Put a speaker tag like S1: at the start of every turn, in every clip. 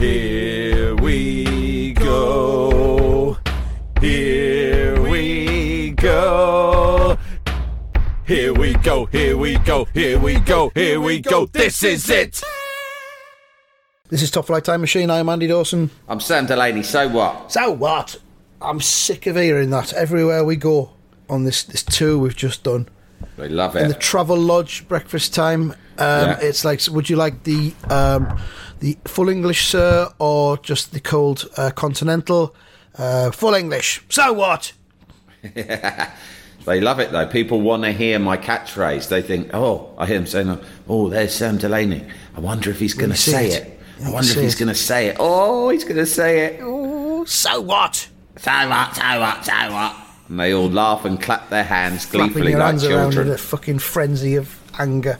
S1: Here we go. Here we go. Here we go. Here we go. Here we go. Here we go. This is it.
S2: This is Top Flight Time Machine. I'm Andy Dawson.
S3: I'm Sam Delaney. So what?
S2: So what? I'm sick of hearing that everywhere we go on this, this tour we've just done.
S3: We love it.
S2: In the. Travel Lodge breakfast time, um,
S3: Yeah.
S2: it's like, would you like the um, the full English, sir, or just the cold uh, continental? Uh, full English. So what?
S3: They love it though. People want to hear my catchphrase. They think, oh, I hear him saying, oh, there's Sam Delaney. I wonder if he's going to
S2: say it?
S3: it. I wonder if he's going to say it. Oh, he's going to say it.
S2: Oh, so what?
S3: So what? So what? So what? And they all laugh and clap their hands
S2: Flapping
S3: gleefully
S2: your
S3: like
S2: hands around in
S3: children.
S2: a fucking frenzy of anger.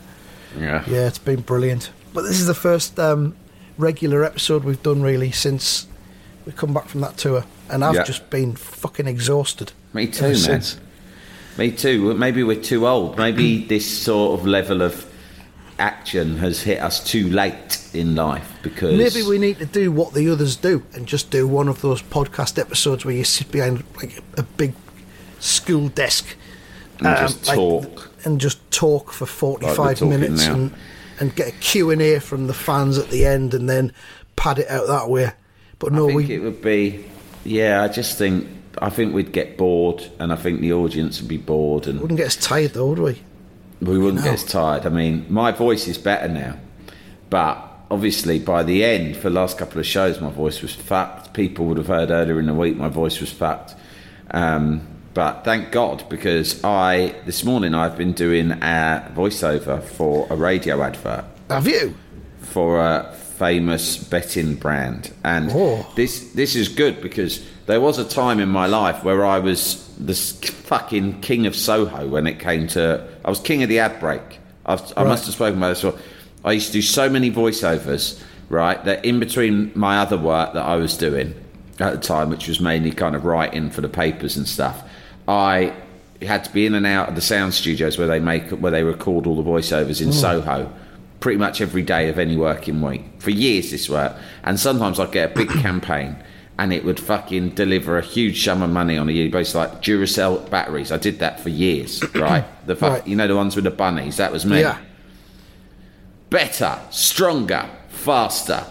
S3: Yeah.
S2: Yeah, it's been brilliant. But this is the first um, regular episode we've done really since we come back from that tour, and I've
S3: Yeah.
S2: just been fucking exhausted.
S3: Me too, man.
S2: since.
S3: Me too. Maybe we're too old. Maybe this sort of level of action has hit us too late in life because
S2: Maybe we need to do what the others do and just do one of those podcast episodes where you sit behind like a big school desk
S3: and
S2: um,
S3: just
S2: like-
S3: talk.
S2: and just talk for 45
S3: talking
S2: minutes
S3: now.
S2: and, and get a Q&A from the fans at the end and then pad it out that way. But no,
S3: I think
S2: we
S3: it would be. Yeah, I just think I think we'd get bored, and I think the audience would be bored, and
S2: wouldn't get as tired though, would we?
S3: we wouldn't
S2: No.
S3: get as tired. I mean, my voice is better now, but obviously by the end, for the last couple of shows, my voice was fucked. People would have heard earlier in the week my voice was fucked. Um, but thank God, because I this morning I've been doing a voiceover for a radio advert
S2: Have you?
S3: for a famous betting brand, and
S2: Oh.
S3: this this is good because there was a time in my life where I was the fucking king of Soho when it came to I was king of the ad break. I've, I
S2: Right.
S3: must have spoken about this. before. I used to do so many voiceovers, right? That in between my other work that I was doing at the time, which was mainly kind of writing for the papers and stuff, I had to be in and out of the sound studios where they make where they record all the voiceovers in hmm. Soho pretty much every day of any working week for years this work and sometimes I'd get a big campaign and it would fucking deliver a huge sum of money on a yearly basis like Duracell batteries. I did that for years right? The fuck,
S2: Right.
S3: you know the ones with the bunnies? That was me.
S2: Yeah.
S3: better stronger faster.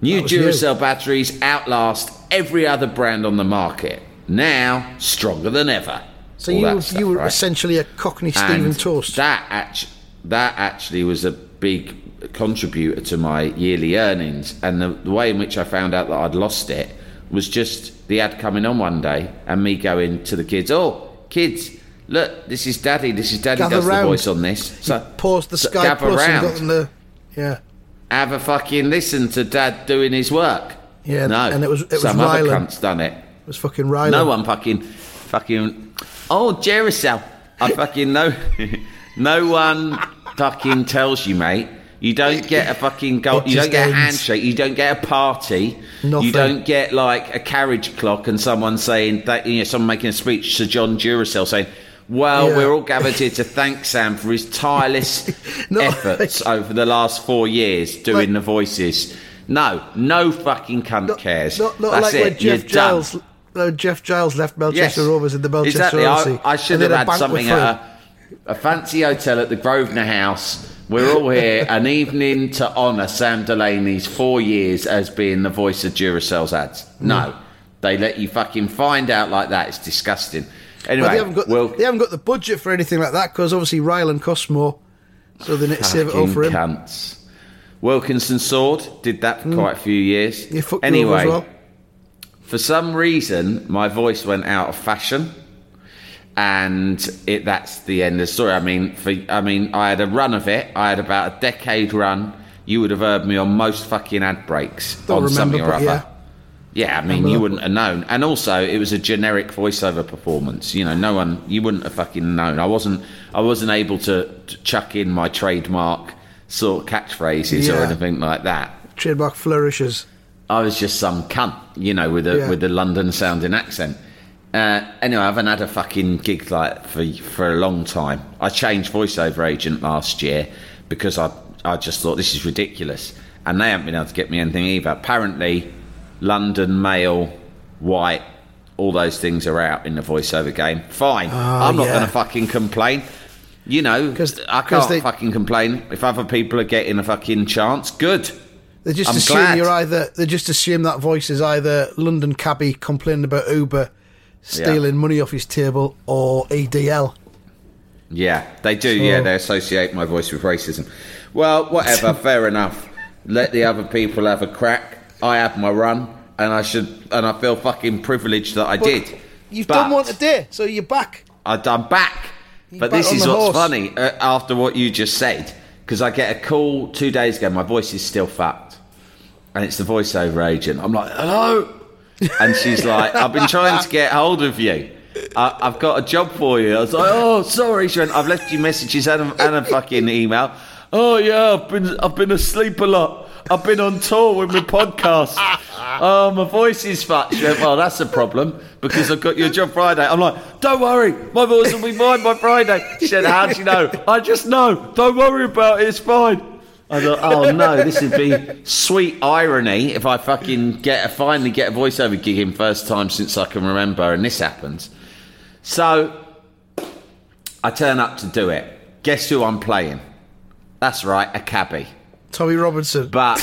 S3: New
S2: was you.
S3: Duracell batteries outlast every other brand on the market now stronger than ever
S2: So
S3: All
S2: you
S3: stuff,
S2: you were
S3: right?
S2: essentially a Cockney Stephen
S3: And
S2: Toast.
S3: That act- that actually was a big contributor to my yearly earnings, and the, the way in which I found out that I'd lost it was just the ad coming on one day and me going to the kids, "Oh, kids, look, this is Daddy. This is Daddy
S2: Gather
S3: does
S2: round.
S3: the voice on this." So
S2: Paused the Sky
S3: gather
S2: Plus and
S3: round.
S2: got them the yeah.
S3: have a fucking listen to Dad doing his work.
S2: Yeah,
S3: no,
S2: and it was- it was
S3: some other cunt's done it.
S2: Was fucking Riley.
S3: No one fucking, fucking. Oh, Jericel. I fucking know. no one fucking tells you, mate. You don't get a fucking goal.
S2: It
S3: You don't get a handshake. You don't get a party.
S2: Nothing.
S3: You don't get like a carriage clock and someone saying that you know someone making a speech to John Duracell saying. Well,
S2: Yeah.
S3: we're all gathered here to thank Sam for his tireless
S2: No,
S3: efforts
S2: like-
S3: over the last four years doing
S2: Like-
S3: the voices. No, no fucking cunt
S2: Not,
S3: cares.
S2: not, not
S3: That's
S2: like
S3: it.
S2: Jeff
S3: You're done.
S2: Giles. Jeff Giles left Melchester
S3: Yes.
S2: Rovers in the Melchester
S3: exactly. I, I should have had something at a, a fancy hotel at the Grosvenor House. We're all here, an evening to honour Sam Delaney's four years as being the voice of Duracell's ads. No, they let you fucking find out like that. It's disgusting. Anyway,
S2: they haven't got
S3: well,
S2: the, they haven't got the budget for anything like that because obviously Ryland costs more, so they need to save it all for him.
S3: cunts. Wilkinson Sword did that for hmm. quite a few years.
S2: You fucked you over
S3: anyway,
S2: as well.
S3: For some reason, my voice went out of fashion, and it that's the end of the story. I mean, for I mean, I had a run of it. I had about a decade run you would have heard me on most fucking ad breaks
S2: Don't
S3: on
S2: remember,
S3: something or other.
S2: yeah.
S3: Yeah, I mean,
S2: Remember
S3: you wouldn't have known. And also, it was a generic voiceover performance. You know, no one, you wouldn't have fucking known. I wasn't, I wasn't able to, to chuck in my trademark sort of catchphrases or anything like that.
S2: Trademark flourishes.
S3: I was just some cunt, you know, with a
S2: Yeah.
S3: with the London sounding accent. Uh, anyway, I haven't had a fucking gig like for for a long time. I changed voiceover agent last year because I I just thought this is ridiculous, and they haven't been able to get me anything either. Apparently, London male, White, all those things are out in the voiceover game. Fine, I'm not
S2: yeah.
S3: going to fucking complain. You know,
S2: 'Cause-
S3: I can't
S2: they-
S3: fucking complain if other people are getting a fucking chance. Good.
S2: They just
S3: I'm
S2: assume
S3: glad.
S2: you're either. They just assume that voice is either London cabbie complaining about Uber stealing money off his table or EDL.
S3: Yeah, they do. yeah, they associate my voice with racism. Well, whatever. fair enough. Let the other people have a crack. I have my run, and I should, and I feel fucking privileged that I did.
S2: You've
S3: But
S2: done one today, so you're back.
S3: I, I'm back. But
S2: back
S3: this is what's
S2: horse.
S3: funny. Uh, after what you just said, because I get a call two days ago, my voice is still fucked, and it's the voiceover agent. I'm like, hello, and she's like, I've been trying to get hold of you. I, I've got a job for you. I was like, oh, sorry. She went, I've left you messages and a, and a fucking email. Oh yeah, I've been I've been asleep a lot. I've been on tour with my podcast. Oh, my voice is fucked. She went, well, that's a problem because I've got your job Friday. I'm like, don't worry, my voice will be fine by Friday. She said, how do you know? I just know. Don't worry about it. It's fine. I thought, oh no, this would be sweet irony if I fucking get a, finally get a voiceover gig in first time since I can remember, and this happens. So I turn up to do it. Guess who I'm playing? That's right, a cabbie.
S2: Tommy Robinson.
S3: But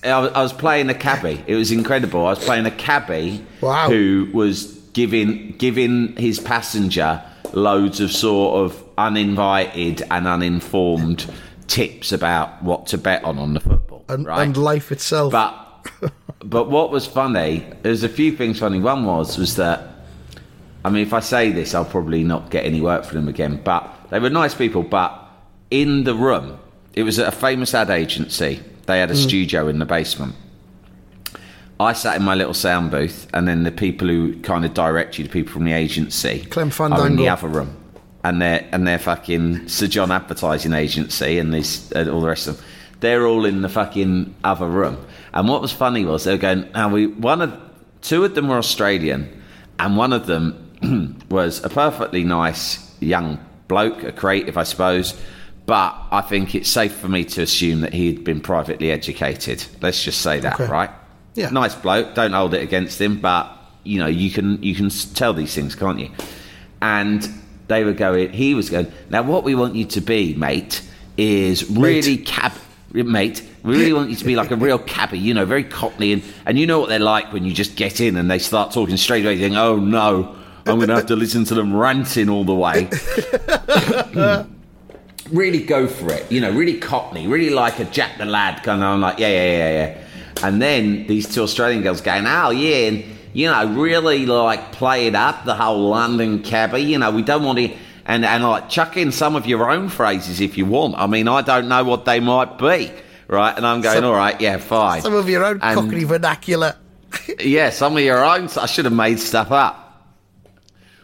S3: I, was, playing a cabbie. It was incredible. I was playing a cabbie
S2: Wow.
S3: who was giving giving his passenger loads of sort of uninvited and uninformed tips about what to bet on on the football.
S2: and,
S3: right?
S2: and life itself.
S3: But but what was funny? There's a few things funny. One was was that I mean, if I say this, I'll probably not get any work for them again. But they were nice people. But in the room, it was at a famous ad agency. They had a mm. studio in the basement. I sat in my little sound booth, and then the people who kind of direct you, the people from the agency,
S2: Clem
S3: are in the other room, and they're and they're fucking Sir John Advertising Agency and these and all the rest of them. They're all in the fucking other room. And what was funny was they were going. Now we one of two of them were Australian, and one of them was a perfectly nice young bloke, a creative, I suppose. But I think it's safe for me to assume that he'd been privately educated. Let's just say that,
S2: Okay.
S3: right?
S2: Yeah.
S3: Nice bloke. Don't hold it against him, but you know you can you can tell these things, can't you? And they were going. He was going. Now, what we want you to be, mate, is really cab, mate. We really want you to be like a real cabbie, you know, very cockney, and and you know what they're like when you just get in and they start talking straight away. You think, oh no, I'm going to have to listen to them ranting all the way. really go for it. You know, really cockney, really like a Jack the Lad kind of. I'm like, yeah, yeah, yeah, yeah. And then these two Australian girls going, oh yeah, and you know, really like play it up the whole London cabbie. You know, we don't want to. And, and like chuck in some of your own phrases if you want. I mean, I don't know what they might be, right? And I'm going,
S2: Some-
S3: all right, yeah, fine.
S2: Some of your own
S3: And-
S2: cockney vernacular.
S3: yeah, some of your own. I should have made stuff up.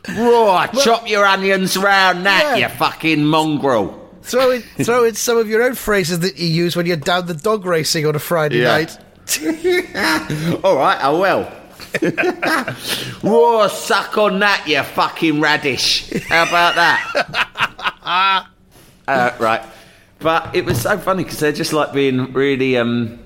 S3: Right, chop your onions round that,
S2: Yeah.
S3: you fucking mongrel.
S2: Throw in, throw in some of your own phrases that you use when you're down the dog racing on a Friday
S3: Yeah.
S2: night.
S3: All right, oh I will. Raw, suck on that, you fucking radish. How about that? uh, right. But it was so funny because they're just like being really. Um,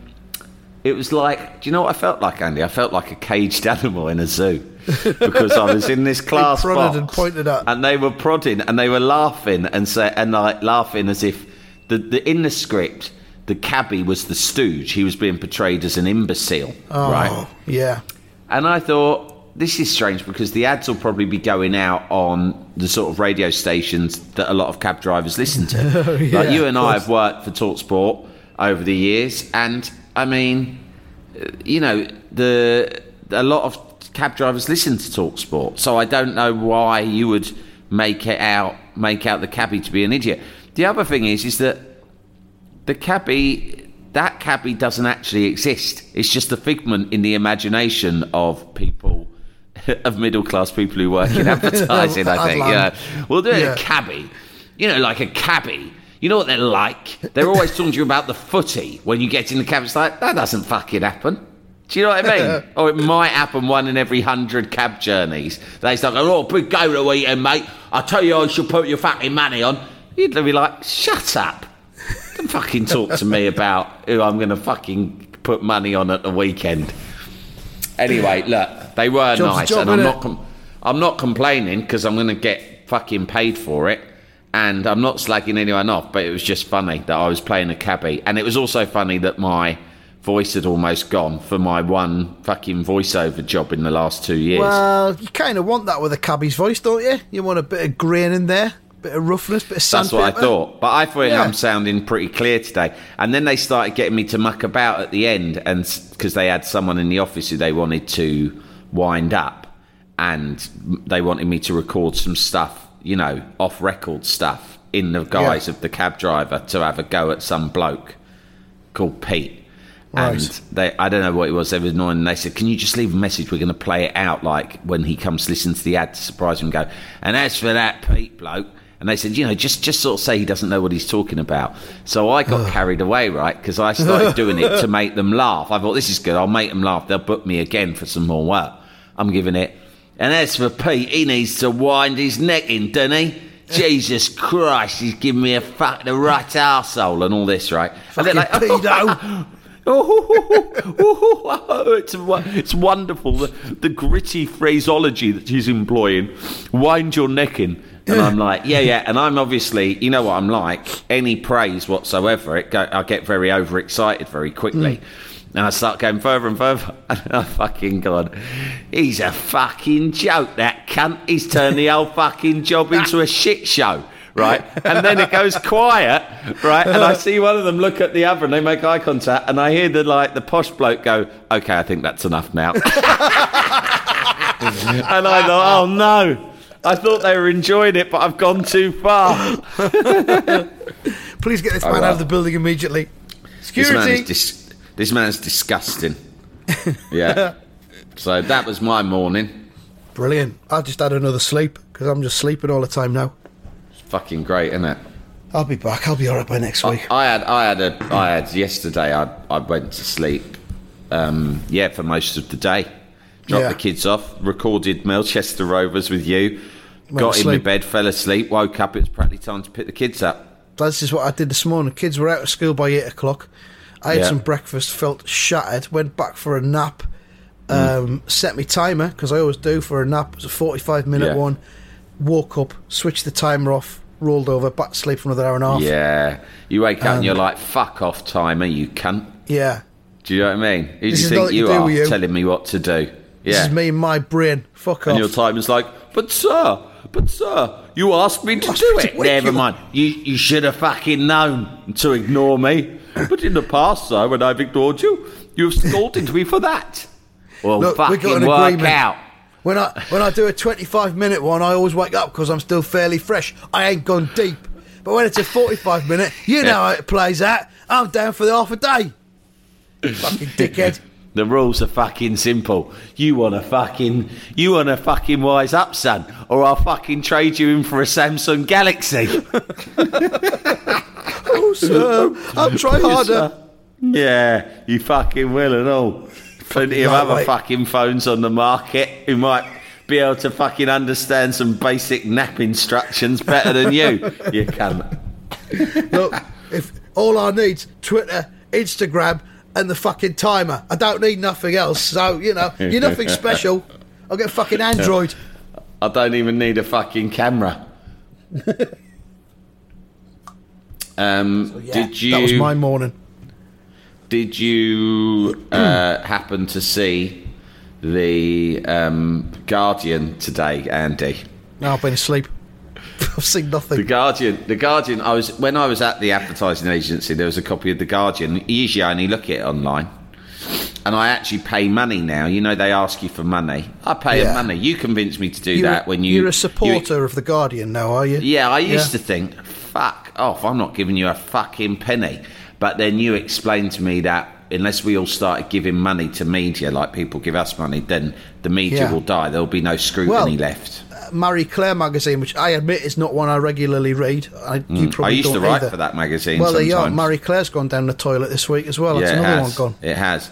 S3: it was like, do you know what I felt like, Andy? I felt like a caged animal in a zoo because I was in this class
S2: prodded
S3: box
S2: and pointed at.
S3: and they were prodding and they were laughing and say and like laughing as if the, the in the script the cabbie was the stooge. He was being portrayed as an imbecile,
S2: Oh,
S3: right?
S2: yeah.
S3: And I thought, this is strange because the ads will probably be going out on the sort of radio stations that a lot of cab drivers listen to.
S2: Oh, yeah,
S3: like you and I have worked for Talksport over the years, and I mean, you know, the a lot of cab drivers listen to Talksport, so I don't know why you would make it out make out the cabbie to be an idiot. The other thing is, is that the cabbie that cabbie doesn't actually exist. It's just a figment in the imagination of people, of middle class people who work in advertising. I think. Yeah, we'll do it
S2: Yeah.
S3: a cabbie. You know, like a cabbie. You know what they're like? They're always talking to you about the footy when you get in the cab. It's like that doesn't fucking happen. Do you know what I mean? or it might happen one in every hundred cab journeys. They start going, "Oh, big go to weekend, mate. I tell you, I should put your fucking money on." You'd be like, "Shut up! Don't fucking talk to me about who I'm going to fucking put money on at the weekend." Anyway, look, they were
S2: Job's
S3: nice,
S2: job,
S3: and I'm not. Com- I'm not complaining because I'm going to get fucking paid for it. And I'm not slagging anyone off, but it was just funny that I was playing a cabbie. And it was also funny that my voice had almost gone for my one fucking voiceover job in the last two years.
S2: Well, you kind of want that with a cabbie's voice, don't you? You want a bit of grain in there, bit of roughness, bit of
S3: That's what I thought. But I thought
S2: Yeah.
S3: I'm sounding pretty clear today. And then they started getting me to muck about at the end, and because they had someone in the office who they wanted to wind up, and they wanted me to record some stuff, you know, off record stuff in the guise
S2: Yeah.
S3: of the cab driver to have a go at some bloke called Pete. And they, I don't know what it was. They were annoying. And they said, "Can you just leave a message? We're going to play it out like when he comes to listen to the ad to surprise him." And go. And as for that Pete bloke, and they said, "You know, just just sort of say he doesn't know what he's talking about." So I got carried away, right? Because I started doing it to make them laugh. I thought this is good. I'll make them laugh. They'll book me again for some more work. I'm giving it. And as for Pete, he needs to wind his neck in, doesn't he? Jesus Christ, he's giving me a fuck the right arsehole and all this, right? And they're
S2: Fucking oh, pedo.
S3: Oh, oh, oh, it's, it's wonderful the, the gritty phraseology that he's employing. Wind your neck in. And I'm like, yeah, yeah. And I'm obviously, you know what I'm like. Any praise whatsoever, it go, I get very overexcited very quickly. Hmm. And I start going further and further. And I fucking God, he's a fucking joke, that cunt. He's turned the whole fucking job into a shit show. Right, and then it goes quiet, right, and I see one of them look at the other, and they make eye contact, and I hear the like the posh bloke go, "Okay, I think that's enough now." and I thought, "Oh no!" I thought they were enjoying it, but I've gone too far.
S2: Please get this man out of the building immediately. Security.
S3: This man
S2: Security.
S3: is dis- this man's disgusting. Yeah. So that was my morning.
S2: Brilliant. I just had another sleep because I'm just sleeping all the time now.
S3: It's Fucking great, isn't it?
S2: I'll be back. I'll be all right by next week.
S3: I had, I had a, I had yesterday. I, I went to sleep. Um, yeah, for most of the day. Dropped
S2: Yeah.
S3: the kids off. Recorded Melchester Rovers with you.
S2: Went
S3: got in my bed, fell asleep, woke up. It was practically time to pick the kids up.
S2: This is what I did this morning. Kids were out of school by eight o'clock. I had
S3: Yeah.
S2: some breakfast, felt shattered, went back for a nap,
S3: Mm.
S2: um, set my timer because I always do for a nap. It was a forty-five minute
S3: Yeah.
S2: one. Woke up, switched the timer off, rolled over, back to sleep for another hour and a half.
S3: Yeah. You wake up and
S2: Um,
S3: you're like, "Fuck off, timer, you cunt."
S2: Yeah.
S3: Do you know what I mean? Who do you think
S2: nothing
S3: you are
S2: you.
S3: telling me what to do?
S2: This
S3: Yeah.
S2: is me and my brain. Fuck off.
S3: And your timer's like, but sir, but sir, you asked me to do it. Never
S2: you
S3: mind. You you should have fucking known to ignore me. But in the past, sir, when I've ignored you, you've scolded me for that. Well,
S2: Look, we got
S3: fucking
S2: an
S3: work
S2: agreement.
S3: out.
S2: When I when I do a 25 minute one, I always wake up because I'm still fairly fresh. I ain't gone deep. But when it's a 45 minute, you know how it plays out. I'm down for the half a day. Fucking dickhead.
S3: The rules are fucking simple. You want to fucking, you want to fucking wise up, son, or I'll fucking trade you in for a Samsung Galaxy.
S2: Oh, sir, I'll try harder.
S3: Yeah, you fucking will and all. Plenty of other
S2: lightweight.
S3: fucking phones on the market who might be able to fucking understand some basic nap instructions better than you. You can.
S2: Look, if all I need's Twitter, Instagram, and the fucking timer, I don't need nothing else. So you know, you're nothing special. I'll get a fucking Android.
S3: I don't even need a fucking camera. Um,
S2: Yeah,
S3: did you
S2: That was my morning.
S3: did you uh, happen to see the um, Guardian today, Andy?
S2: No, I've been asleep. I've seen nothing. The.
S3: Guardian, the Guardian. I was when I was at the advertising agency. There was a copy of the Guardian. Usually, I only look at it online, and I actually pay money now. You know, they ask you for money. I pay
S2: Yeah.
S3: money. You convinced me to do
S2: You're,
S3: that when you.
S2: you're a
S3: you-
S2: supporter of the Guardian now, are you?
S3: yeah, I used
S2: Yeah.
S3: to think, fuck off. I'm not giving you a fucking penny. But then you explained to me that unless we all started giving money to media, like people give us money, then the media
S2: Yeah.
S3: will die. There'll be no scrutiny
S2: Well,
S3: left.
S2: Marie Claire magazine, which I admit is not one I regularly read. I, you
S3: Mm. I used to write
S2: either.
S3: for that magazine.
S2: Well, there you are.
S3: sometimes.
S2: Marie Claire's gone down the toilet this week as well.
S3: Yeah, it
S2: another
S3: has.
S2: one gone.
S3: It has.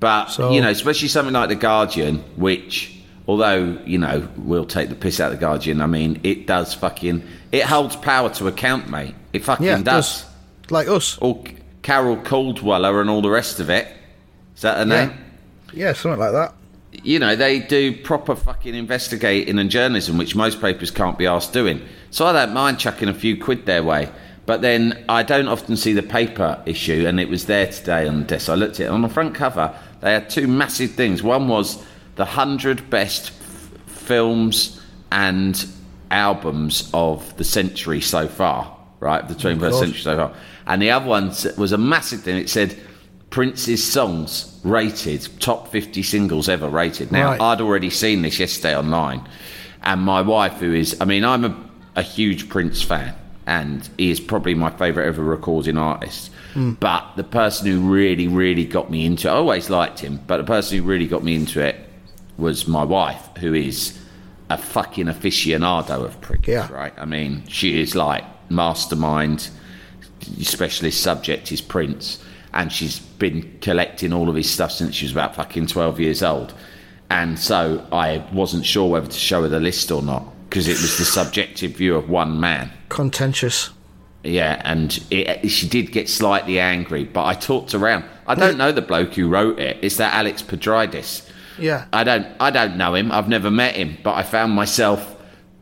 S3: But
S2: So-
S3: you know, especially something like the Guardian, which although you know we'll take the piss out of the Guardian, I mean it does fucking it holds power to account, mate. It fucking
S2: Yeah, it
S3: does.
S2: does. Like us.
S3: Or Carol Caldweller and all the rest of it. Is that her
S2: Yeah.
S3: name?
S2: Yeah, something like that.
S3: You know, they do proper fucking investigating and journalism, which most papers can't be asked doing. So I don't mind chucking a few quid their way. But then I don't often see the paper issue, and it was there today on the desk. I looked at it on the front cover. They had two massive things. One was the hundred best f- films and albums of the century so far, right? The 21st century so far. And the other one was a massive thing. It said Prince's songs rated, top 50 singles ever rated. Now,
S2: Right.
S3: I'd already seen this yesterday online. And my wife, who is, I mean, I'm a, a huge Prince fan, and he is probably my favourite ever recording artist. Hmm. But the person who really, really got me into it, I always liked him, but the person who really got me into it was my wife, who is a fucking aficionado of Prince,
S2: Yeah.
S3: right? I mean, she is like mastermind, specialist subject is Prince, and she's been collecting all of his stuff since she was about fucking 12 years old. And so I wasn't sure whether to show her the list or not because it was the subjective view of one man.
S2: Contentious.
S3: Yeah, and it, she did get slightly angry, but I talked around. I don't know the bloke who wrote it. It's that Alex Petridis.
S2: Yeah.
S3: I don't. I don't know him. I've never met him, but I found myself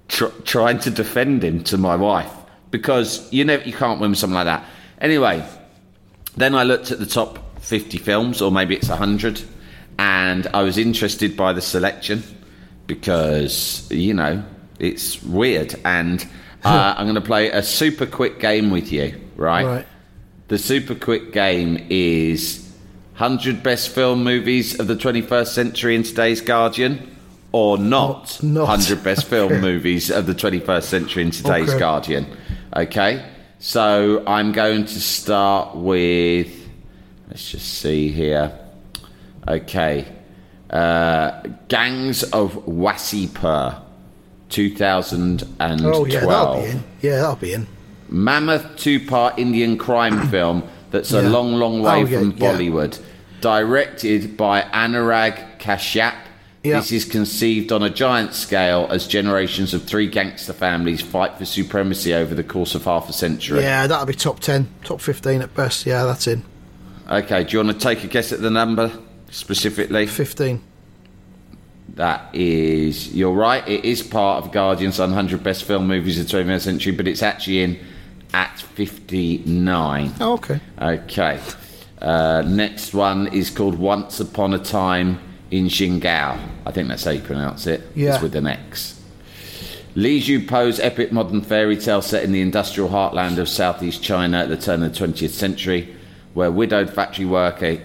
S3: tr- trying to defend him to my wife because you know you can't win with something like that. Anyway, then I looked at the top 50 films, or maybe it's 100, and I was interested by the selection because, you know, it's weird. And uh, I'm going to play a super quick game with you, right?
S2: Right.
S3: The super quick game is 100 best film movies of the 21st century in today's Guardian, or not,
S2: Not- not.
S3: 100 best film movies of the 21st century in today's
S2: Okay.
S3: Guardian. Okay? So I'm going to start with. Let's just see here. Okay. Uh, Gangs of Wasseypur, 2012.
S2: Oh, yeah, that'll be in. Yeah, that'll be in.
S3: Mammoth two part Indian crime film that's a long, long way
S2: Oh, yeah,
S3: from
S2: yeah.
S3: Bollywood. Directed by Anurag Kashyap.
S2: Yeah.
S3: This is conceived on a giant scale as generations of three gangster families fight for supremacy over the course of half a century.
S2: Yeah, that'll be top 10, top 15 at best. Yeah, that's in.
S3: Okay, do you want to take a guess at the number specifically?
S2: 15.
S3: That is, you're right, it is part of Guardian's 100 best film movies of the 21st century, but it's actually in at 59.
S2: Oh, okay.
S3: Okay. Uh, next one is called Once Upon a Time in Xingao. I think that's how you pronounce it.
S2: Yeah.
S3: It's with an X. Li Zhu Po's epic modern fairy tale set in the industrial heartland of southeast China at the turn of the 20th century, where widowed factory worker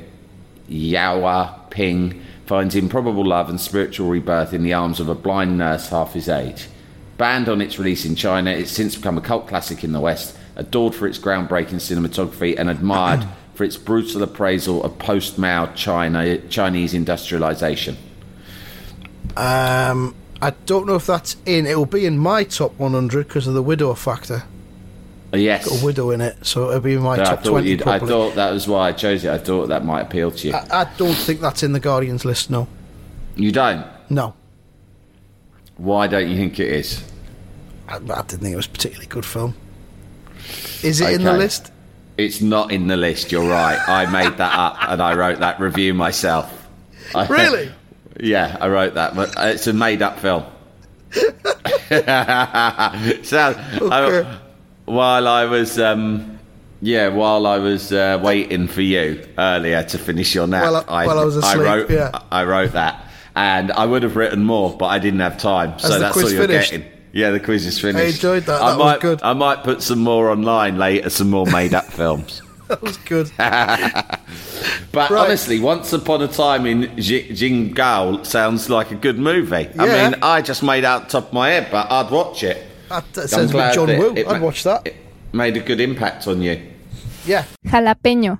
S3: Yaowa Ping finds improbable love and spiritual rebirth in the arms of a blind nurse half his age. Banned on its release in China, it's since become a cult classic in the West, adored for its groundbreaking cinematography and admired for its brutal appraisal of post-Mao China, Chinese industrialization.
S2: Um, I don't know if that's in. It will be in my top 100 because of the widow factor.
S3: Uh, Yes.
S2: Got a widow in it, so it'll be in my
S3: I,
S2: top
S3: thought
S2: 20
S3: you'd- I thought that was why I chose it. I thought that might appeal to you.
S2: I, I don't think that's in the Guardians list, no.
S3: you don't?
S2: No.
S3: Why don't you think it is?
S2: I, I didn't think it was a particularly good film. Is it in the list?
S3: It's not in the list. You're right. I made that up and I wrote that review myself. I-
S2: Really?
S3: yeah, I wrote that, but it's a made-up film. so,
S2: Okay.
S3: I, while I was, um, yeah, while I was uh, waiting for you earlier to finish your nap,
S2: While I- while I was asleep,
S3: wrote,
S2: yeah.
S3: I wrote that, and I would have written more, but I didn't have time. so that's all you're
S2: finished?
S3: getting. Yeah, the quiz is finished.
S2: I enjoyed that.
S3: I
S2: That was
S3: might,
S2: good.
S3: I might put some more online later, some more made-up films.
S2: That was good.
S3: But
S2: Right.
S3: honestly, Once Upon a Time in Ji- Jingao sounds like a good movie. I mean, I just made out the top of my head, but I'd watch it.
S2: That, that
S3: I'm
S2: sounds like
S3: glad
S2: John
S3: that
S2: Woo.
S3: it
S2: I'd
S3: ma-
S2: watch that.
S3: It made a good impact on you.
S2: yeah.
S4: Jalapeño.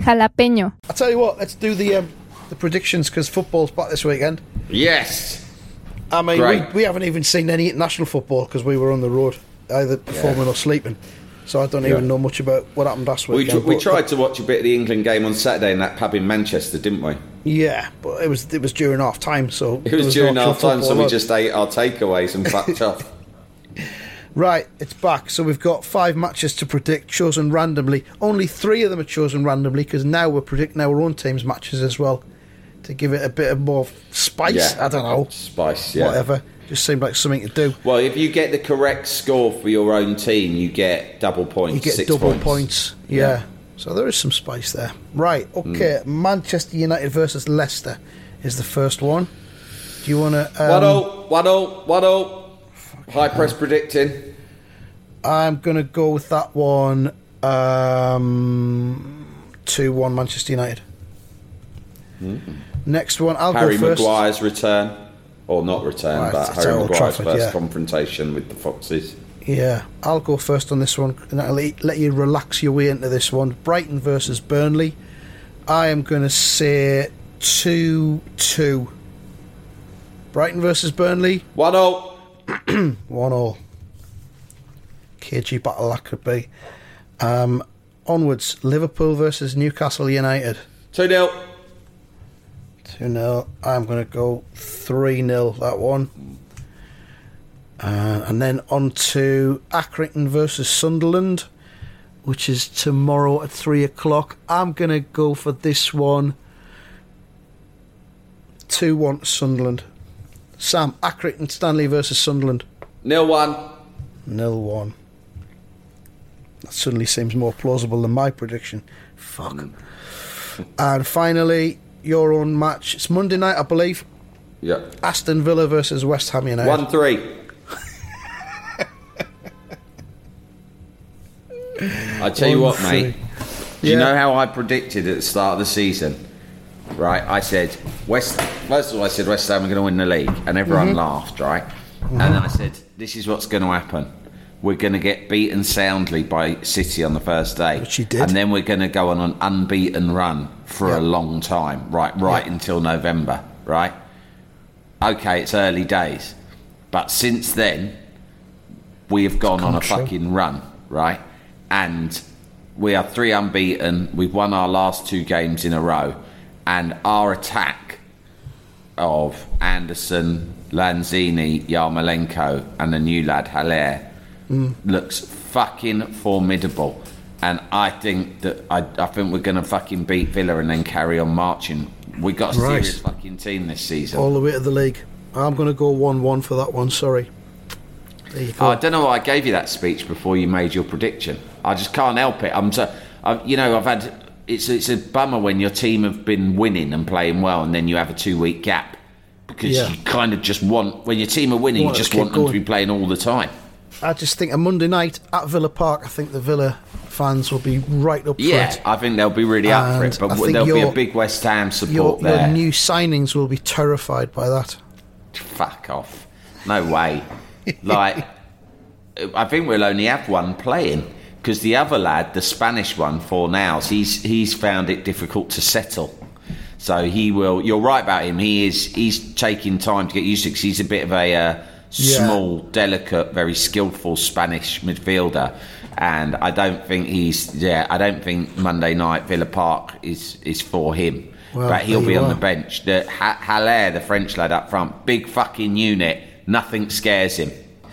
S4: Jalapeño.
S2: I tell you what, let's do the um, the predictions because football's back this weekend.
S3: Yes.
S2: I mean, we,
S3: Great.
S2: we haven't even seen any international football because we were on the road, either performing or sleeping. So I don't even know much about what happened last
S3: We, tr- we
S2: but-
S3: tried to watch a bit of the England game on Saturday in that pub in Manchester, didn't we?
S2: Yeah, but it was it was during half time, so
S3: It
S2: there
S3: was during
S2: no
S3: our time, so we just ate our takeaways and fucked off.
S2: Right, it's back. So we've got five matches to predict, chosen randomly. Only three of them are chosen randomly because now we're predicting our own team's matches as well to give it a bit of more spice.
S3: Yeah.
S2: I don't know,
S3: Spice, yeah.
S2: whatever. Just seemed like something to do.
S3: Well, if you get the correct score for your own team, you get double points.
S2: You get
S3: six
S2: double
S3: points.
S2: points. Yeah. So there is some spice there. Right,
S3: Hmm.
S2: okay. Manchester United versus Leicester is the first one. Do you want to? Um,
S3: Waddle, waddle, waddle. High press predicting.
S2: I'm gonna go with that one. Um, two one Manchester United. Mm-hmm. Next one, I'll
S3: Harry
S2: go first.
S3: Maguire's return, or not return,
S2: right,
S3: but Harry Maguire's
S2: Trafford,
S3: first
S2: yeah.
S3: confrontation with the Foxes.
S2: Yeah, I'll go first on this one, and I'll let you relax your way into this one. Brighton versus Burnley. I am going to say two two. Brighton versus Burnley.
S3: One
S2: 0 one all. KG battle that. Um, onwards, Liverpool versus Newcastle United.
S3: 2 0.
S2: 2 0. I'm going to go 3 0 that one. Uh, and then on to Accrington versus Sunderland, which is tomorrow at 3 o'clock. I'm going to go for this one 2 1 Sunderland. Sam, Accrington Stanley versus Sunderland.
S3: Nil 1.
S2: Nil 1. That suddenly seems more plausible than my prediction. Fuck. Mm. And finally, your own match. It's Monday night, I believe.
S3: Yeah.
S2: Aston Villa versus West Ham United.
S3: 1 3. I tell you
S2: One,
S3: what, mate.
S2: three.
S3: Do you know how I predicted at the start of the season? Right, I said West. First of all, I said West Ham are going to win the league, and everyone
S2: Mm-hmm.
S3: laughed. Right, and then I said, "This is what's going to happen. We're going to get beaten soundly by City on the first day,
S2: Which you did.
S3: and then we're going to go on an unbeaten run for
S2: Yeah.
S3: a long time. Right, right
S2: Yeah.
S3: until November. Right. Okay, it's early days, but since then, we have gone on a fucking run, right? And we are three unbeaten. We've won our last two games in a row, and our attack of Anderson, Lanzini, Yarmolenko, and the new lad Haller looks fucking formidable. And I think that I, I think we're going to fucking beat Villa and then carry on marching. We got a
S2: Right.
S3: serious fucking team this season.
S2: All the way to the league. I'm going to go 1 1 for that one, sorry. There you go.
S3: Oh, I don't know why I gave you that speech before you made your prediction. I just can't help it. I'm so, I, you know, I've had it's it's a bummer when your team have been winning and playing well, and then you have a two week gap because
S2: Yeah.
S3: you kind of just want when your team are winning, you just want them to be playing all the time.
S2: I just think a Monday night at Villa Park, I think the Villa fans will be right up
S3: Yeah,
S2: for it.
S3: I think they'll be really up for it, but there'll be
S2: your-
S3: a big West Ham
S2: Your,
S3: support
S2: your
S3: there.
S2: new signings will be terrified by that.
S3: Fuck off. No way. like, I think we'll only have one playing because the other lad, the Spanish one, Fornals, he's he's found it difficult to settle. So he will. You're right about him. He is. He's taking time to get used to. Because he's a bit of a uh,
S2: Yeah.
S3: small, delicate, very skillful Spanish midfielder. And I don't think he's yeah. I don't think Monday night Villa Park is is for him.
S2: Well,
S3: but he'll be on
S2: are.
S3: the bench. The Ha- Haller, the French lad up front, big fucking unit. Nothing scares him,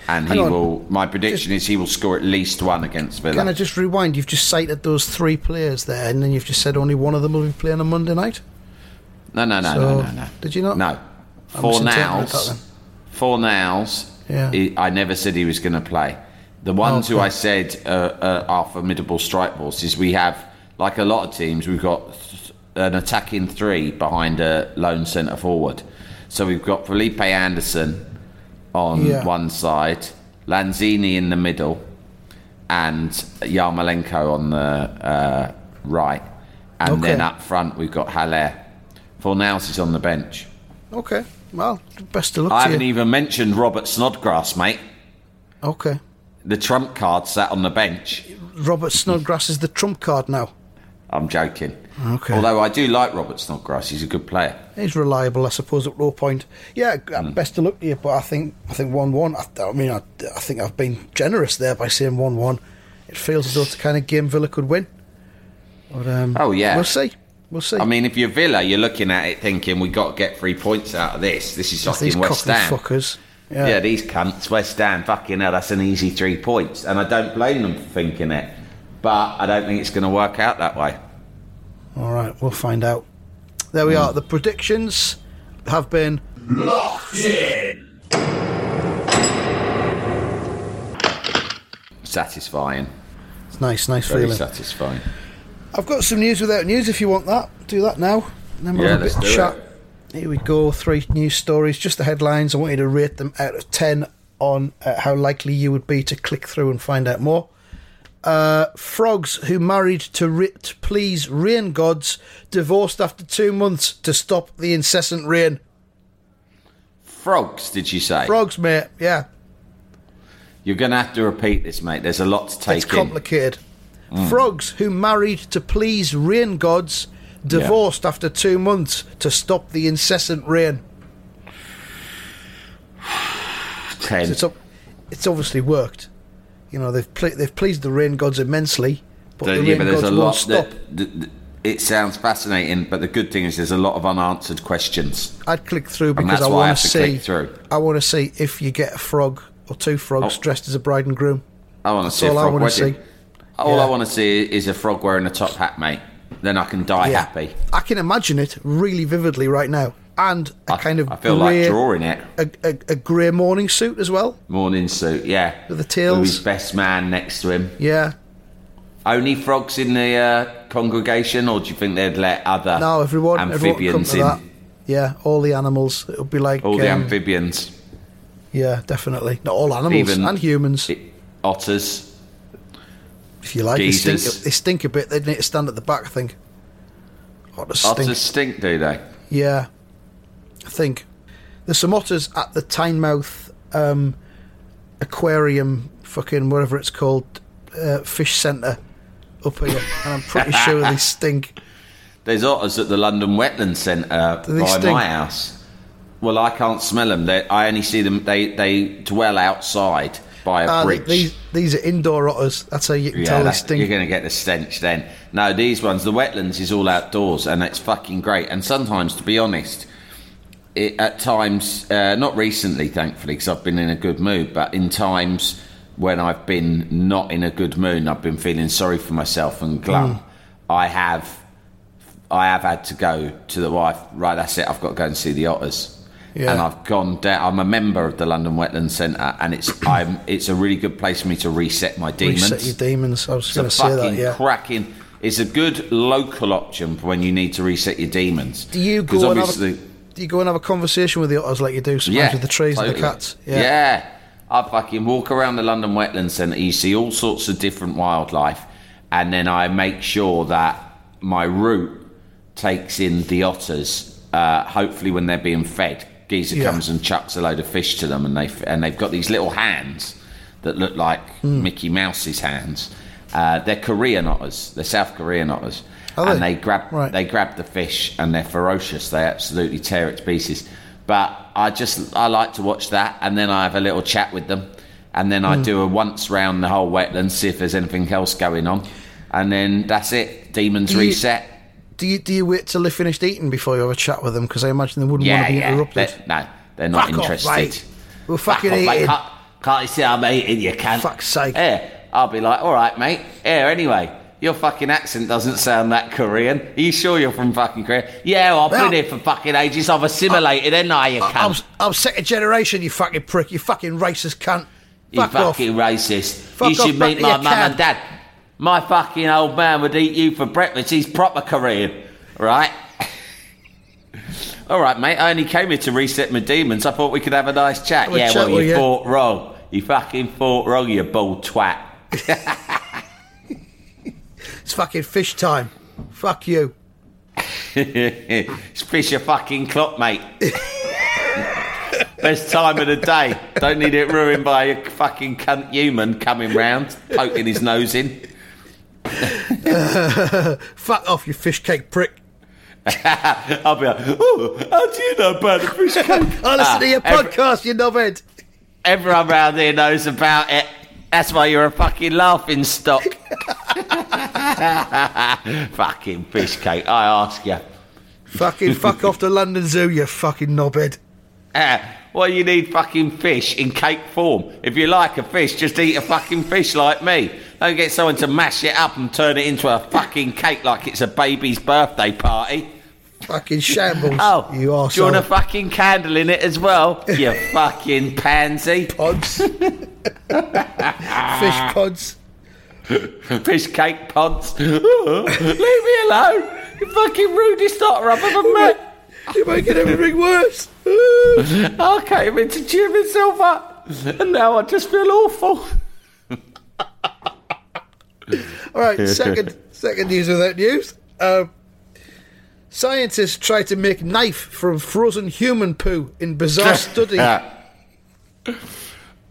S3: and he
S2: on.
S3: will. My prediction is he will score at least one against Villa.
S2: Can I just rewind? You've just cited those three players there, and then you've just said only one of them will be playing on Monday night.
S3: No, no, no,
S2: So,
S3: no, no, no.
S2: did you not?
S3: No.
S2: I Fornals,
S3: for nows,
S2: Yeah.
S3: he- I never said he was going to play. The ones who. I said uh, uh, are formidable strike forces, we have, like a lot of teams, we've got th- an attacking three behind a lone centre forward. So we've got Felipe Anderson on
S2: Yeah.
S3: one side, Lanzini in the middle, and Yarmolenko on the uh, right. And
S2: Okay.
S3: then up front, we've got Haller. Fornals is on the bench.
S2: Okay. Well, best of luck
S3: I haven't
S2: you.
S3: even mentioned Robert Snodgrass, mate.
S2: Okay.
S3: The trump card sat on the bench.
S2: Robert Snodgrass is the trump card now.
S3: I'm joking.
S2: Okay.
S3: Although I do like Robert Snodgrass, he's a good player.
S2: He's reliable, I suppose, at low point. Yeah,
S3: Hmm.
S2: best of luck to you. But I think I think one one. I, I mean, I, I think I've been generous there by saying one one. It feels as though it's the kind of game Villa could win. But um,
S3: Oh, yeah.
S2: we'll see. We'll see.
S3: I mean, if you're Villa, you're looking at it thinking we got to get three points out of this. This is fucking West Ham.
S2: fuckers.
S3: Yeah.
S2: Yeah.
S3: these cunts, West Ham, fucking hell, that's an easy three points. And I don't blame them for thinking it. But I don't think it's going to work out that way.
S2: All right, we'll find out. There we are. The predictions have been locked in.
S3: Satisfying.
S2: it's nice, nice
S3: Very
S2: feeling.
S3: satisfying.
S2: I've got some news without news. If you want that, do that now. And then we'll
S3: Yeah,
S2: have a bit of chat.
S3: it.
S2: Here we go. Three news stories. Just the headlines. I want you to rate them out of ten on uh, how likely you would be to click through and find out more. Uh, frogs who married to, ri- to please rain gods divorced after two months to stop the incessant rain.
S3: Frogs, did you say?
S2: Frogs, mate. Yeah,
S3: You're going to have to repeat this, mate. There's a lot to take
S2: it's
S3: in.
S2: Complicated. Frogs who married to please rain gods divorced after two months to stop the incessant rain.
S3: Ten.
S2: It's it's obviously worked. You know they've ple- they've pleased the rain gods immensely, but
S3: There-
S2: the
S3: yeah,
S2: rain
S3: but there's
S2: gods
S3: a
S2: won't
S3: lot.
S2: stop.
S3: That, th- th- it sounds fascinating, but the good thing is there's a lot of unanswered questions.
S2: I'd click through because
S3: that's
S2: I want to
S3: to
S2: see.
S3: through.
S2: I want to see if you get a frog or two frogs
S3: Oh.
S2: dressed as a bride and groom.
S3: I want to see
S2: all I
S3: frog
S2: wanna see.
S3: All
S2: Yeah.
S3: I want to see is a frog wearing a top hat, mate. Then I can die happy.
S2: I can imagine it really vividly right now, and a
S3: I,
S2: kind of
S3: I feel
S2: grey,
S3: like drawing it.
S2: a, a, a grey morning suit as well.
S3: Morning suit, yeah.
S2: With the tails.
S3: With his best man next to him.
S2: Yeah,
S3: Only frogs in the uh, congregation, or do you think they'd let other
S2: no, everyone, everyone
S3: amphibians
S2: to
S3: in?
S2: Yeah, all the animals. It'll be like
S3: All the
S2: um,
S3: amphibians,
S2: Yeah, definitely. Not all animals
S3: Even-
S2: and humans.
S3: I- otters.
S2: If you like, they stink, they stink a bit. They need to stand at the back. I think. Otters stink.
S3: Otters stink, do they?
S2: Yeah, I think the some otters at the Tynemouth um, aquarium, fucking whatever it's called, uh, fish centre up here, and I'm pretty sure they stink.
S3: There's otters at the London Wetland Centre by
S2: stink?
S3: my house. Well, I can't smell them. They, I only see them. They they dwell outside by a
S2: th-
S3: bridge.
S2: these these are indoor otters. That's how you can
S3: yeah,
S2: tell they stink.
S3: You're going to get the stench then. No, these ones, the wetlands is all outdoors, and it's fucking great. And sometimes, to be honest, it, at times, uh, not recently, thankfully, because I've been in a good mood, but in times when I've been not in a good mood, and I've been feeling sorry for myself and glum,
S2: Mm.
S3: I have, I have had to go to the wife. Right, that's it. I've got to go and see the otters.
S2: Yeah.
S3: And I've gone down. I'm a member of the London Wetland Centre, and it's I'm. It's a really good place for me to reset my demons.
S2: Reset your demons. I was going to say that. Yeah.
S3: cracking. It's a good local option for when you need to reset your demons.
S2: Do you go
S3: obviously,
S2: a, do you go and have a conversation with the otters like you do sometimes
S3: yeah,
S2: with the trees and the cats?
S3: Yeah. yeah. I fucking walk around the London Wetland Centre. You see all sorts of different wildlife, and then I make sure that my route takes in the otters. Uh, hopefully, when they're being fed, geezer
S2: Yeah.
S3: comes and chucks a load of fish to them, and they and they've got these little hands that look like
S2: Hmm.
S3: Mickey Mouse's hands. Uh, they're Korean otters. They're South Korean otters,
S2: Are
S3: and
S2: they?
S3: they grab
S2: Right.
S3: they grab the fish and they're ferocious. They absolutely tear it to pieces. But I just I like to watch that, and then I have a little chat with them, and then. I hmm. do a once round the whole wetlands, see if there's anything else going on, and then that's it. Demons
S2: Do you-
S3: reset.
S2: Do you do you wait till they're finished eating before you have a chat with them? Because I imagine they wouldn't
S3: Yeah,
S2: want to be
S3: yeah.
S2: interrupted.
S3: They're- no, they're not
S2: Fuck off,
S3: interested.
S2: mate. We're
S3: Fuck
S2: fucking
S3: off, mate.
S2: eating.
S3: Can't, can't you see I'm eating? You can't.
S2: Fuck's sake.
S3: Yeah, I'll be like, all right, mate. Yeah, anyway. Your fucking accent doesn't sound that Korean. Are you sure you're from fucking Korea? Yeah, well, I've
S2: Well-
S3: been here for fucking ages. I've assimilated, and you
S2: I-
S3: can.
S2: I'm, I'm second generation, you fucking prick. You fucking racist cunt.
S3: You
S2: Fuck off.
S3: fucking racist.
S2: Fuck
S3: you should meet my mum and dad. My fucking old man would eat you for breakfast. He's proper Korean, right? All right, mate. I only came here to reset my demons. I thought we could have a nice chat. Yeah,
S2: chat
S3: well, you
S2: you.
S3: thought wrong. You fucking thought wrong, you bald twat.
S2: It's fucking fish time. Fuck you.
S3: it's fish a fucking clock, mate. Best time of the day. Don't need it ruined by a fucking cunt human coming round, poking his nose in.
S2: Fuck off, you fish cake prick.
S3: I'll be like, oh, how do you know about the fish cake?
S2: I listen
S3: Ah,
S2: to your
S3: every-
S2: podcast, you knobhead.
S3: Everyone around here knows about it. That's why you're a fucking laughing stock. fucking fish cake, I ask you.
S2: Fucking fuck off to London Zoo, you fucking knobhead.
S3: Ah, well, you need fucking fish in cake form. If you like a fish, just eat a fucking fish like me. Don't get someone to mash it up and turn it into a fucking cake like it's a baby's birthday party.
S2: Fucking shambles.
S3: Oh,
S2: you
S3: do you want a fucking candle in it as well? You fucking pansy.
S2: pods. Fish pods.
S3: Fish cake pods. Leave me alone. You fucking rudest otter I've ever met.
S2: You're making everything worse.
S3: I came in to cheer myself up, and now I just feel awful.
S2: All right, second second news without news. Um, scientists try to make knife from frozen human poo in bizarre study.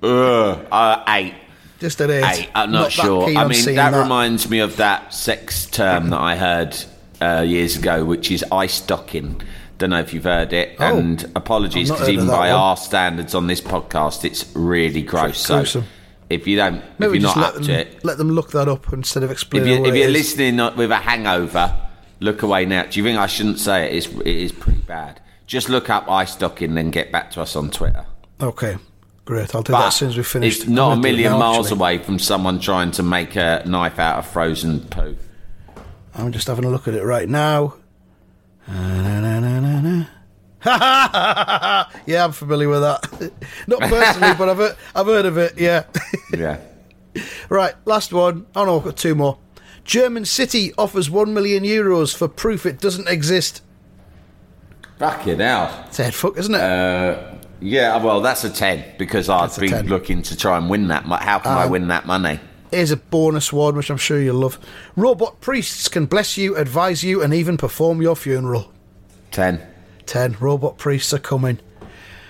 S3: Uh, uh, eight.
S2: Just an eight.
S3: Eight. I'm not,
S2: that
S3: sure. I mean, that,
S2: that
S3: reminds me of that sex term that I heard uh, years ago, which is ice stocking. Don't know if you've heard it.
S2: Oh.
S3: and apologies, because even by
S2: one.
S3: our standards on this podcast, it's really gross. So if you don't,
S2: Maybe
S3: if you're not
S2: let
S3: up
S2: them,
S3: to it,
S2: let them look that up instead of
S3: if,
S2: explaining
S3: you, if you're
S2: is.
S3: listening with a hangover, look away now. Do you think I shouldn't say it? It's, it is pretty bad. Just look up ice stocking, then get back to us on Twitter.
S2: Okay, great. I'll do
S3: But
S2: that as soon as we finish.
S3: It's not a
S2: I'm gonna do it
S3: million
S2: now,
S3: miles
S2: actually.
S3: away from someone trying to make a knife out of frozen poo.
S2: I'm just having a look at it right now. yeah, I'm familiar with that. Not personally, but I've heard, I've heard of it. Yeah.
S3: Yeah.
S2: right, last one. Oh no, I've got two more. German city offers one million euros for proof it doesn't exist.
S3: Fucking hell.
S2: It's a head fuck, isn't it?
S3: Uh, yeah, well, that's a 10 because I've been
S2: 10.
S3: looking to try and win that. How can I
S2: Um,
S3: win that money?
S2: Here's a bonus one, which I'm sure you'll love. Robot priests can bless you, advise you, and even perform your funeral.
S3: 10.
S2: Ten robot priests are coming.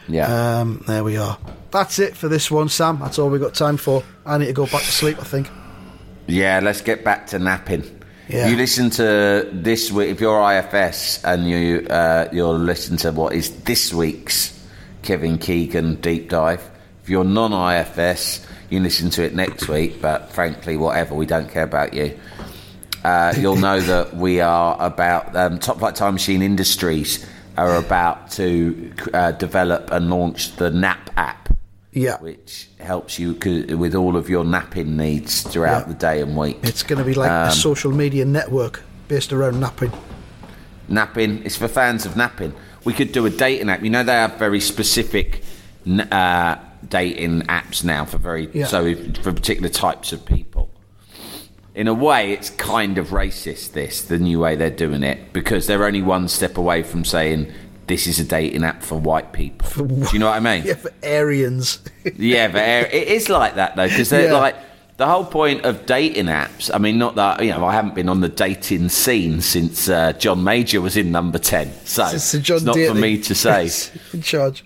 S3: Yeah.
S2: Um, there we are. That's it for this one, Sam. That's all we got time for. I need to go back to sleep. I think.
S3: yeah, let's get back to napping.
S2: Yeah.
S3: You listen to this week, if you're IFS and you, uh, you'll listen to what is this week's Kevin Keegan deep dive. If you're non IFS, you listen to it next week, but frankly, whatever, we don't care about you. uh, you'll know that we are about um, Top Flight Time Machine Industries are about to uh, develop and launch the Nap app,
S2: Yeah,
S3: which helps you with all of your napping needs throughout
S2: Yeah.
S3: the day and week.
S2: it's going to be like
S3: Um,
S2: a social media network based around napping.
S3: napping. It's for fans of napping. We could do a dating app. You know, they have very specific uh, dating apps now for very
S2: Yeah.
S3: so if, for particular types of people. In a way, it's kind of racist. This the new way they're doing it because they're only one step away from saying this is a dating app for white people. Do you know what I mean?
S2: Yeah, for Aryans.
S3: Yeah, but it is like that though, because they're
S2: Yeah.
S3: like the whole point of dating apps. I mean, not that you know, I haven't been on the dating scene since uh, John Major was in number ten, so
S2: It's
S3: not for me to say.
S2: in charge.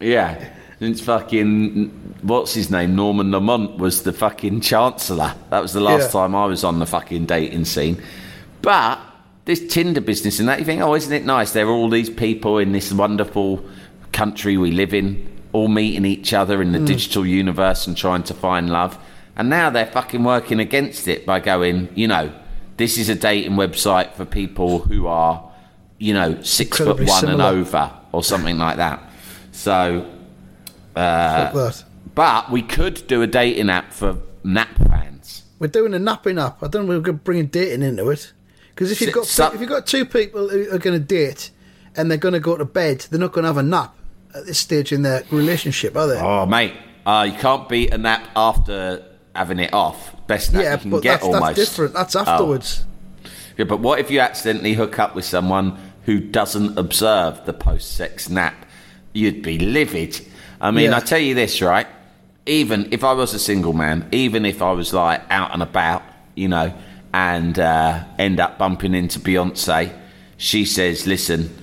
S3: yeah, since fucking what's his name, Norman Lamont was the fucking chancellor. That was the last
S2: Yeah.
S3: time I was on the fucking dating scene. But this Tinder business and that, you think, oh, isn't it nice? There are all these people in this wonderful country we live in, all meeting each other in the digital universe and trying to find love. And now they're fucking working against it by going, you know, this is a dating website for people who are, you know, six
S2: Incredibly
S3: foot one
S2: similar.
S3: and over or something like that. So,
S2: that.
S3: but we could do a dating app for nap fans.
S2: We're doing a napping app. I don't know if we're bringing dating into it. Because if you've got
S3: So-
S2: if you've got two people who are going to date and they're going to go to bed, they're not going to have a nap at this stage in their relationship, are they?
S3: Oh, mate, uh, you can't beat a nap after having it off. Best nap
S2: yeah,
S3: you can
S2: but
S3: get
S2: that's,
S3: almost.
S2: that's different. That's
S3: Oh.
S2: afterwards.
S3: Yeah, but what if you accidentally hook up with someone who doesn't observe the post-sex nap? You'd be livid. I mean,
S2: Yeah.
S3: I tell you this, right? Even if I was a single man, even if I was like out and about, you know, and uh, end up bumping into Beyonce, she says, "Listen,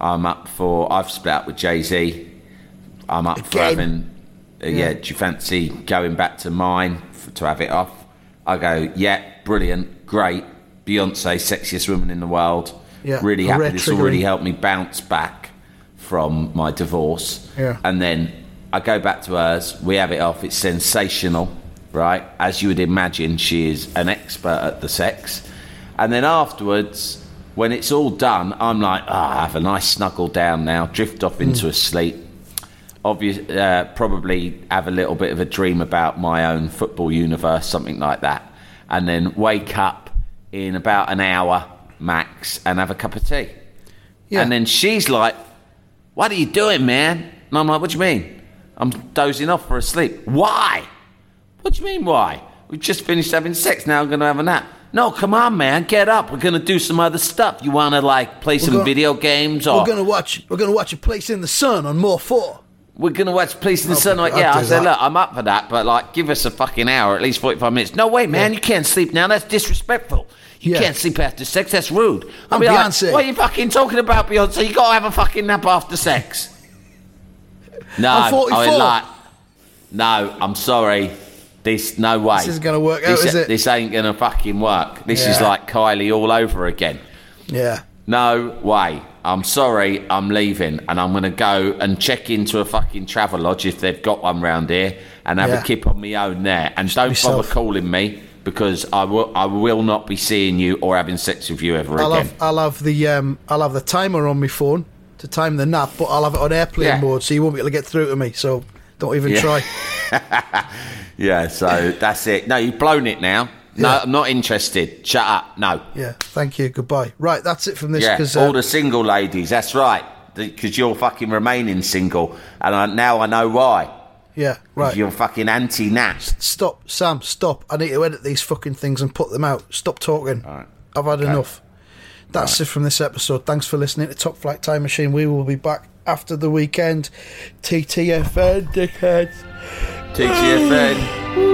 S3: I'm up for. I've split up with Jay Z. I'm up for
S2: Again?
S3: having. Uh, yeah. do you fancy going back to mine to have it off? I go, yeah, brilliant, great. Beyonce, sexiest woman in the world.
S2: Yeah,
S3: really happy. This will
S2: triggering.
S3: really help me bounce back from my divorce.
S2: Yeah.
S3: And then I go back to hers. We have it off. It's sensational, right? As you would imagine, she is an expert at the sex. And then afterwards, when it's all done, I'm like, ah, have a nice snuggle down now, drift off into a sleep obvious, uh, probably have a little bit of a dream about my own football universe, something like that, and then wake up in about an hour max and have a cup of tea.
S2: Yeah.
S3: And then she's like, "What are you doing, man?" And I'm like, "What do you mean? I'm dozing off for a sleep. Why? What do you mean why? We've just finished having sex. Now I'm going to have a nap." No, come on, man, get up. We're gonna do some other stuff. You wanna like play some
S2: gonna-
S3: video games or
S2: We're going to watch. We're going to watch a place in the sun on More4.
S3: We're gonna watch Police in the
S2: I'll
S3: Sun. Like, yeah, I said,
S2: that.
S3: look, I'm up for that, but like, give us a fucking hour, at least 45 minutes. No way, man, you can't sleep now. That's disrespectful. You
S2: Yeah.
S3: can't sleep after sex. That's rude. I'll
S2: I'm
S3: be like,
S2: Beyonce.
S3: what are you fucking talking about, Beyonce? You gotta have a fucking nap after sex. No,
S2: I'm 44.
S3: I mean, like, no, I'm sorry. This no way.
S2: This isn't gonna work out,
S3: This-
S2: is it?
S3: This ain't gonna fucking work. This is like Kylie all over again.
S2: Yeah.
S3: No way. I'm sorry, I'm leaving and I'm going to go and check into a fucking Travelodge if they've got one round here and have
S2: Yeah.
S3: a kip on my own there. And don't
S2: yourself.
S3: bother calling me because I will, I will not be seeing you or having sex with you ever
S2: I'll
S3: again.
S2: have I'll have the um I'll have the timer on my phone to time the nap, but I'll have it on airplane
S3: Yeah.
S2: mode, so you won't be able to get through to me. So don't even
S3: Yeah.
S2: try.
S3: Yeah, so that's it. No, you've blown it now. No,
S2: Yeah.
S3: I'm not interested. Shut up. No.
S2: Yeah. Thank you. Goodbye. Right. That's it from this.
S3: Yeah,
S2: Because
S3: all um, the single ladies. That's right. Because you're fucking remaining single, and I, now I know why.
S2: Yeah. Right.
S3: You're fucking anti-nap.
S2: Stop, Sam. Stop. I need to edit these fucking things and put them out. Stop talking. I've had enough. That's it from this episode. Thanks for listening to Top Flight Time Machine. We will be back after the weekend. TTFN, dickheads.
S3: TTFN.